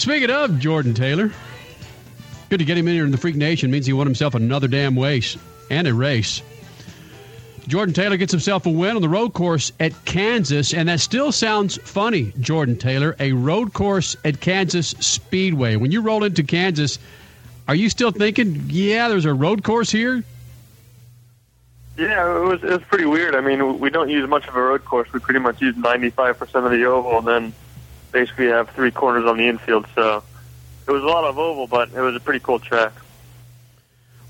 Speaking of Jordan Taylor, good to get him in here in the Freak Nation. Means he won himself another damn race and a race. Jordan Taylor gets himself a win on the road course at Kansas, and that still sounds funny, Jordan Taylor. A road course at Kansas Speedway. When you roll into Kansas, are you still thinking, yeah, there's a road course here? Yeah, it was it was pretty weird. I mean, we don't use much of a road course. We pretty much use 95% of the oval, and then basically have three corners on the infield. So it was a lot of oval, but it was a pretty cool track.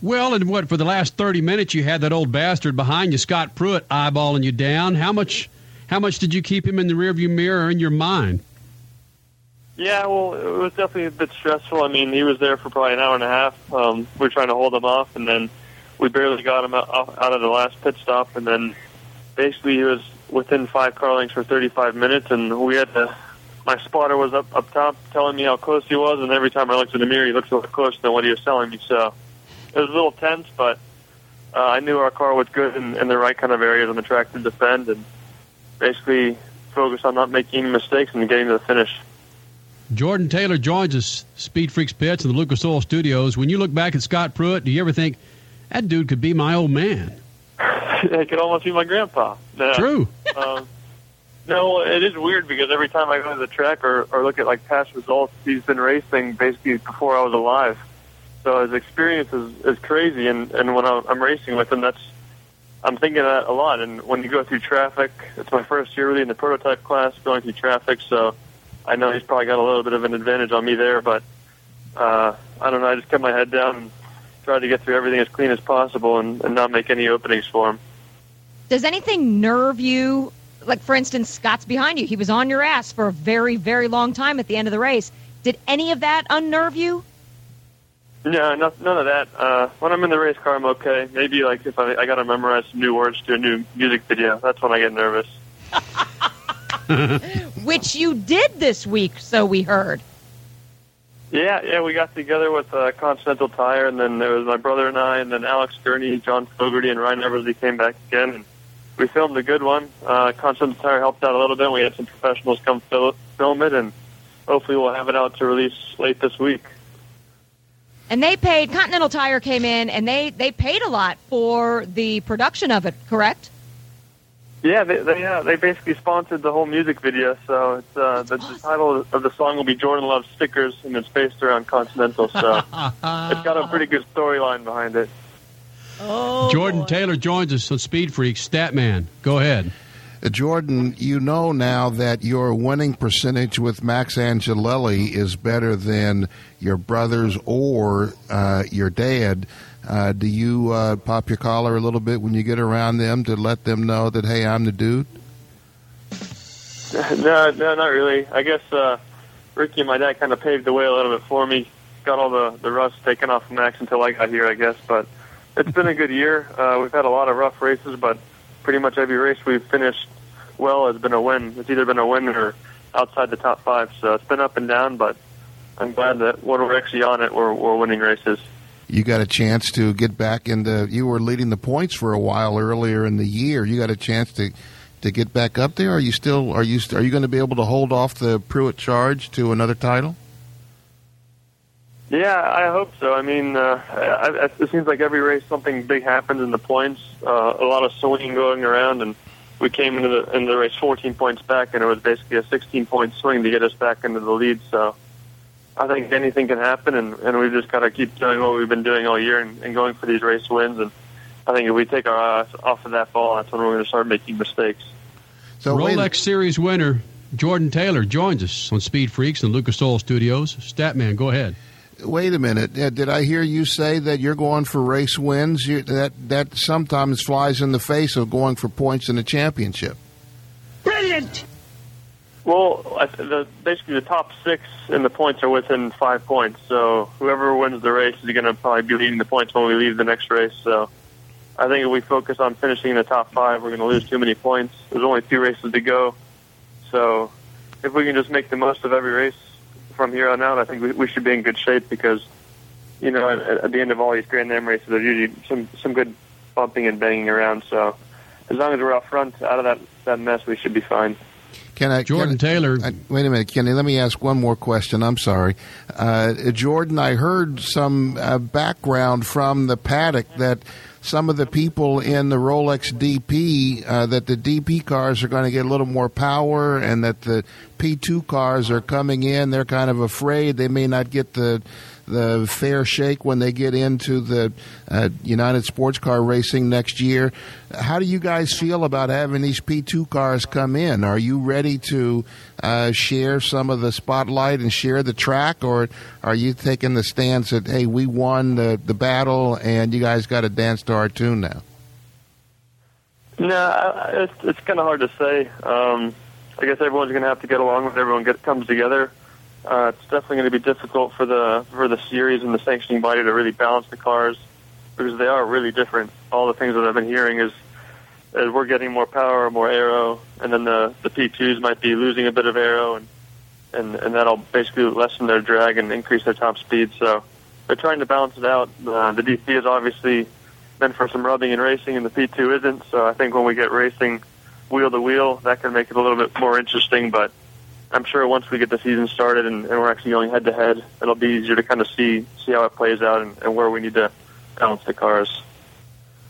Well, and what for the last thirty minutes you had that old bastard behind you, Scott Pruett, eyeballing you down. How much? How much did you keep him in the rearview mirror in your mind? Yeah, well, it was definitely a bit stressful. I mean, he was there for probably an hour and a half. Um, we were trying to hold him off, and then we barely got him out, out of the last pit stop, and then basically he was within five car lengths for 35 minutes, and we had to. My spotter was up up top telling me how close he was, and every time I looked in the mirror, he looked a little closer than what he was telling me. So it was a little tense, but uh, I knew our car was good in, in the right kind of areas on the track to defend, and basically focus on not making any mistakes and getting to the finish. Jordan Taylor joins us, Speed Freaks Pits in the Lucas Oil Studios. When you look back at Scott Pruett, do you ever think that dude could be my old man? it could almost be my grandpa. No. True. um, no, it is weird because every time I go to the track or, or look at like past results, he's been racing basically before I was alive. So his experience is, is crazy, and and when I'm, racing with him, that's I'm thinking that a lot. And when you go through traffic, it's my first year really in the prototype class going through traffic, so I know he's probably got a little bit of an advantage on me there. But uh, I don't know. I just kept my head down and tried to get through everything as clean as possible and, and not make any openings for him. Does anything nerve you? Like, for instance, Scott's behind you. He was on your ass for a very, very long time at the end of the race. Did any of that unnerve you? No, no none of that. Uh, when I'm in the race car, I'm okay. Maybe like if I, I got to memorize some new words to a new music video, that's when I get nervous. Which you did this week, so we heard. Yeah, yeah, we got together with uh, Continental Tire, and then there was my brother and I, and then Alex Gurney, Jon Fogarty, and Ryan Eversley came back again, and we filmed a good one. Uh, Continental Tire helped out a little bit. We had some professionals come fil- film it, and hopefully we'll have it out to release late this week. And they paid Continental Tire came in and they they paid a lot for the production of it, correct? Yeah, they they, uh, they basically sponsored the whole music video. So it's uh, the, the title of the song will be Jordan Loves Stickers, and it's based around Continental. So it's got a pretty good storyline behind it. Oh, Jordan boy. Taylor joins us on Speed Freaks. Statman, go ahead. Uh, Jordan, you know now that your winning percentage with Max Angelelli is better than your brothers or uh, your dad. Uh, do you uh, pop your collar a little bit when you get around them to let them know that, hey, I'm the dude? no, no, not really. I guess uh, Ricky and my dad kind of paved the way a little bit for me. Got all the the rust taken off Max until I got here, I guess. But it's been a good year. Uh, we've had a lot of rough races, but pretty much every race we've finished well has been a win. It's either been a win or outside the top five. So it's been up and down, but I'm glad that when we're actually on it, we're, we're winning races. You got a chance to get back into. You were leading the points for a while earlier in the year. You got a chance to to get back up there. Are you still? Are you? Are you going to be able to hold off the Pruett charge to another title? Yeah, I hope so. I mean, uh, I, I, it seems like every race something big happens in the points. Uh, a lot of swinging going around, and we came into the into the race 14 points back, and it was basically a 16 point swing to get us back into the lead. So I think anything can happen, and, and we've just got to keep doing what we've been doing all year and, and going for these race wins. And I think if we take our eyes off of that ball, that's when we're going to start making mistakes. So wait- Rolex Series winner Jordan Taylor joins us on Speed Freaks in Lucas Oil Studios. Statman, go ahead. Wait a minute. Uh, Did I hear you say that you're going for race wins? You, that that sometimes flies in the face of going for points in a championship. Brilliant. Well, the, basically the top six in the points are within five points. So whoever wins the race is going to probably be leading the points when we leave the next race. So I think if we focus on finishing in the top five, we're going to lose too many points. There's only two races to go. So if we can just make the most of every race from here on out, I think we, we should be in good shape because, you know, at, at the end of all these Grand Am races, there's usually some, some good bumping and banging around. So as long as we're out front, out of that, that mess, we should be fine. Can I, Jordan can I- Taylor. I- wait a minute, Kenny. Let me ask one more question. I'm sorry, uh, Jordan. I heard some uh, background from the paddock that some of the people in the Rolex DP uh, that the DP cars are going to get a little more power, and that the P2 cars are coming in. They're kind of afraid they may not get the the fair shake when they get into the uh, United Sports Car Racing next year. How do you guys feel about having these P2 cars come in? Are you ready to uh, share some of the spotlight and share the track, or are you taking the stance that hey, we won the the battle and you guys got to dance to our tune now? No, it's it's kind of hard to say. Um, I guess everyone's going to have to get along with everyone get comes together. Uh, it's definitely going to be difficult for the for the series and the sanctioning body to really balance the cars because they are really different. All the things that I've been hearing is is we're getting more power, more aero, and then the the P2s might be losing a bit of aero, and and and that'll basically lessen their drag and increase their top speed. So they're trying to balance it out. Uh, the DP is obviously meant for some rubbing and racing, and the P2 isn't. So I think when we get racing wheel to wheel, that can make it a little bit more interesting. But I'm sure once we get the season started and, and we're actually going head to head, it'll be easier to kind of see see how it plays out and, and where we need to balance the cars.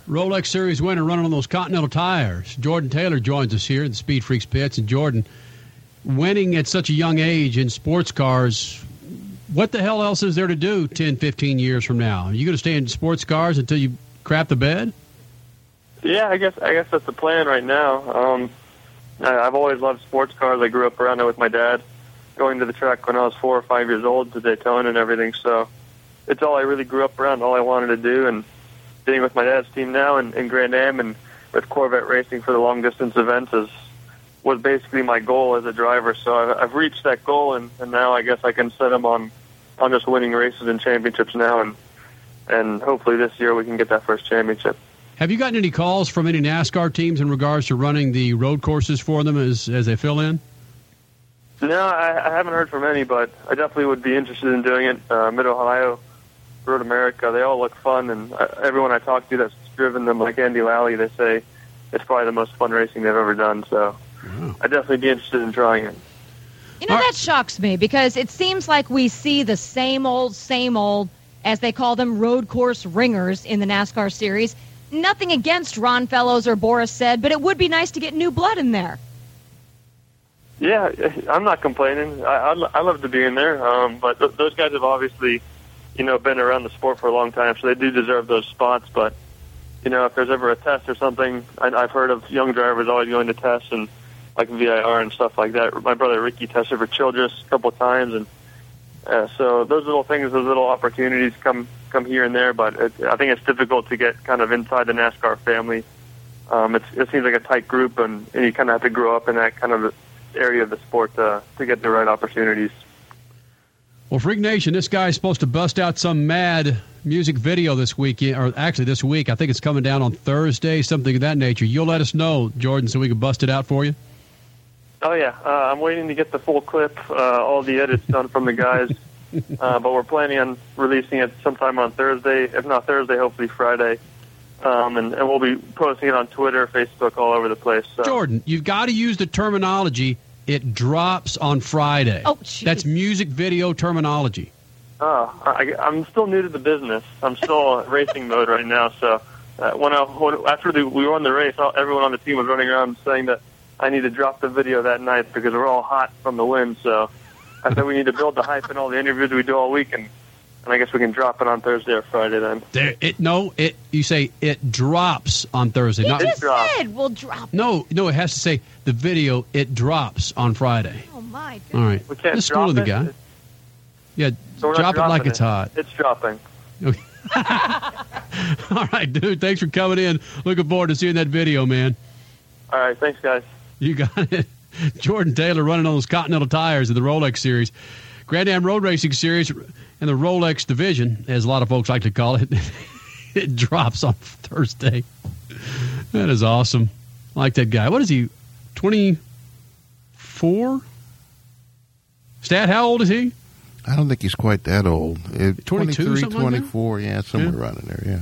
Rolex Series winner running on those Continental tires. Jordan Taylor joins us here in the Speed Freaks pits. And Jordan, winning at such a young age in sports cars, what the hell else is there to do 10, 15 years from now? Are you going to stay in sports cars until you crap the bed? Yeah, I guess I guess that's the plan right now. Um, I, I've always loved sports cars. I grew up around it with my dad, going to the track when I was four or five years old to Daytona and everything. So it's all I really grew up around, all I wanted to do, and being with my dad's team now in, in Grand Am and with Corvette racing for the long distance events is was basically my goal as a driver. So I've, I've reached that goal, and, and now I guess I can set them on on just winning races and championships now, and and hopefully this year we can get that first championship. Have you gotten any calls from any NASCAR teams in regards to running the road courses for them as, as they fill in? No, I, I haven't heard from any, but I definitely would be interested in doing it. Uh, Mid Ohio, Road America, they all look fun, and uh, everyone I talk to that's driven them, like Andy Lally, they say it's probably the most fun racing they've ever done. So I'd definitely be interested in trying it. You know, that shocks me because it seems like we see the same old, same old, as they call them, road course ringers in the NASCAR series. Nothing against Ron Fellows or Boris Said, but it would be nice to get new blood in there. Yeah, I'm not complaining. I, I'd, I'd love to be in there, um, but th- those guys have obviously, you know, been around the sport for a long time, so they do deserve those spots. But you know, if there's ever a test or something, I, I've heard of young drivers always going to tests and like VIR and stuff like that. My brother Ricky tested for Childress a couple of times, and uh, so those little things, those little opportunities come come here and there. But it, I think it's difficult to get kind of inside the NASCAR family. Um, it's, it seems like a tight group, and, and you kind of have to grow up in that kind of area of the sport to, to get the right opportunities. Well, Freak Nation, this guy's supposed to bust out some mad music video this weekend, or actually this week. I think it's coming down on Thursday, something of that nature. You'll let us know, Jordan, so we can bust it out for you. Oh yeah, uh, I'm waiting to get the full clip, uh, all the edits done from the guys. Uh, but we're planning on releasing it sometime on Thursday, if not Thursday, hopefully Friday. Um, and, and we'll be posting it on Twitter, Facebook, all over the place. So. Jordan, you've got to use the terminology. It drops on Friday. Oh, jeez. That's music video terminology. Oh, I, I'm still new to the business. I'm still racing mode right now. So uh, when I when, after the, we won the race, all, everyone on the team was running around saying that I need to drop the video that night because we're all hot from the win. So I said we need to build the hype and all the interviews we do all week, and, and I guess we can drop it on Thursday or Friday then. There, it no, it. You say it drops on Thursday. He Not just drop. said we'll drop. no, no. It has to say the video. It drops on Friday. Oh my All goodness. right. We can't Just drop schooling the it. guy. Yeah, So drop it like dropping it's hot. It's dropping. All right, dude. Thanks for coming in. Looking forward to seeing that video, man. All right, thanks guys. You got it. Jordan Taylor running on those Continental tires in the Rolex Series. Grand Am Road Racing Series and the Rolex division, as a lot of folks like to call it. it drops on Thursday. That is awesome. I like that guy. What is he? 24? Stat, how old is he? I don't think he's quite that old. Uh, 22, 23, something like that? 24, yeah, somewhere around in there, yeah.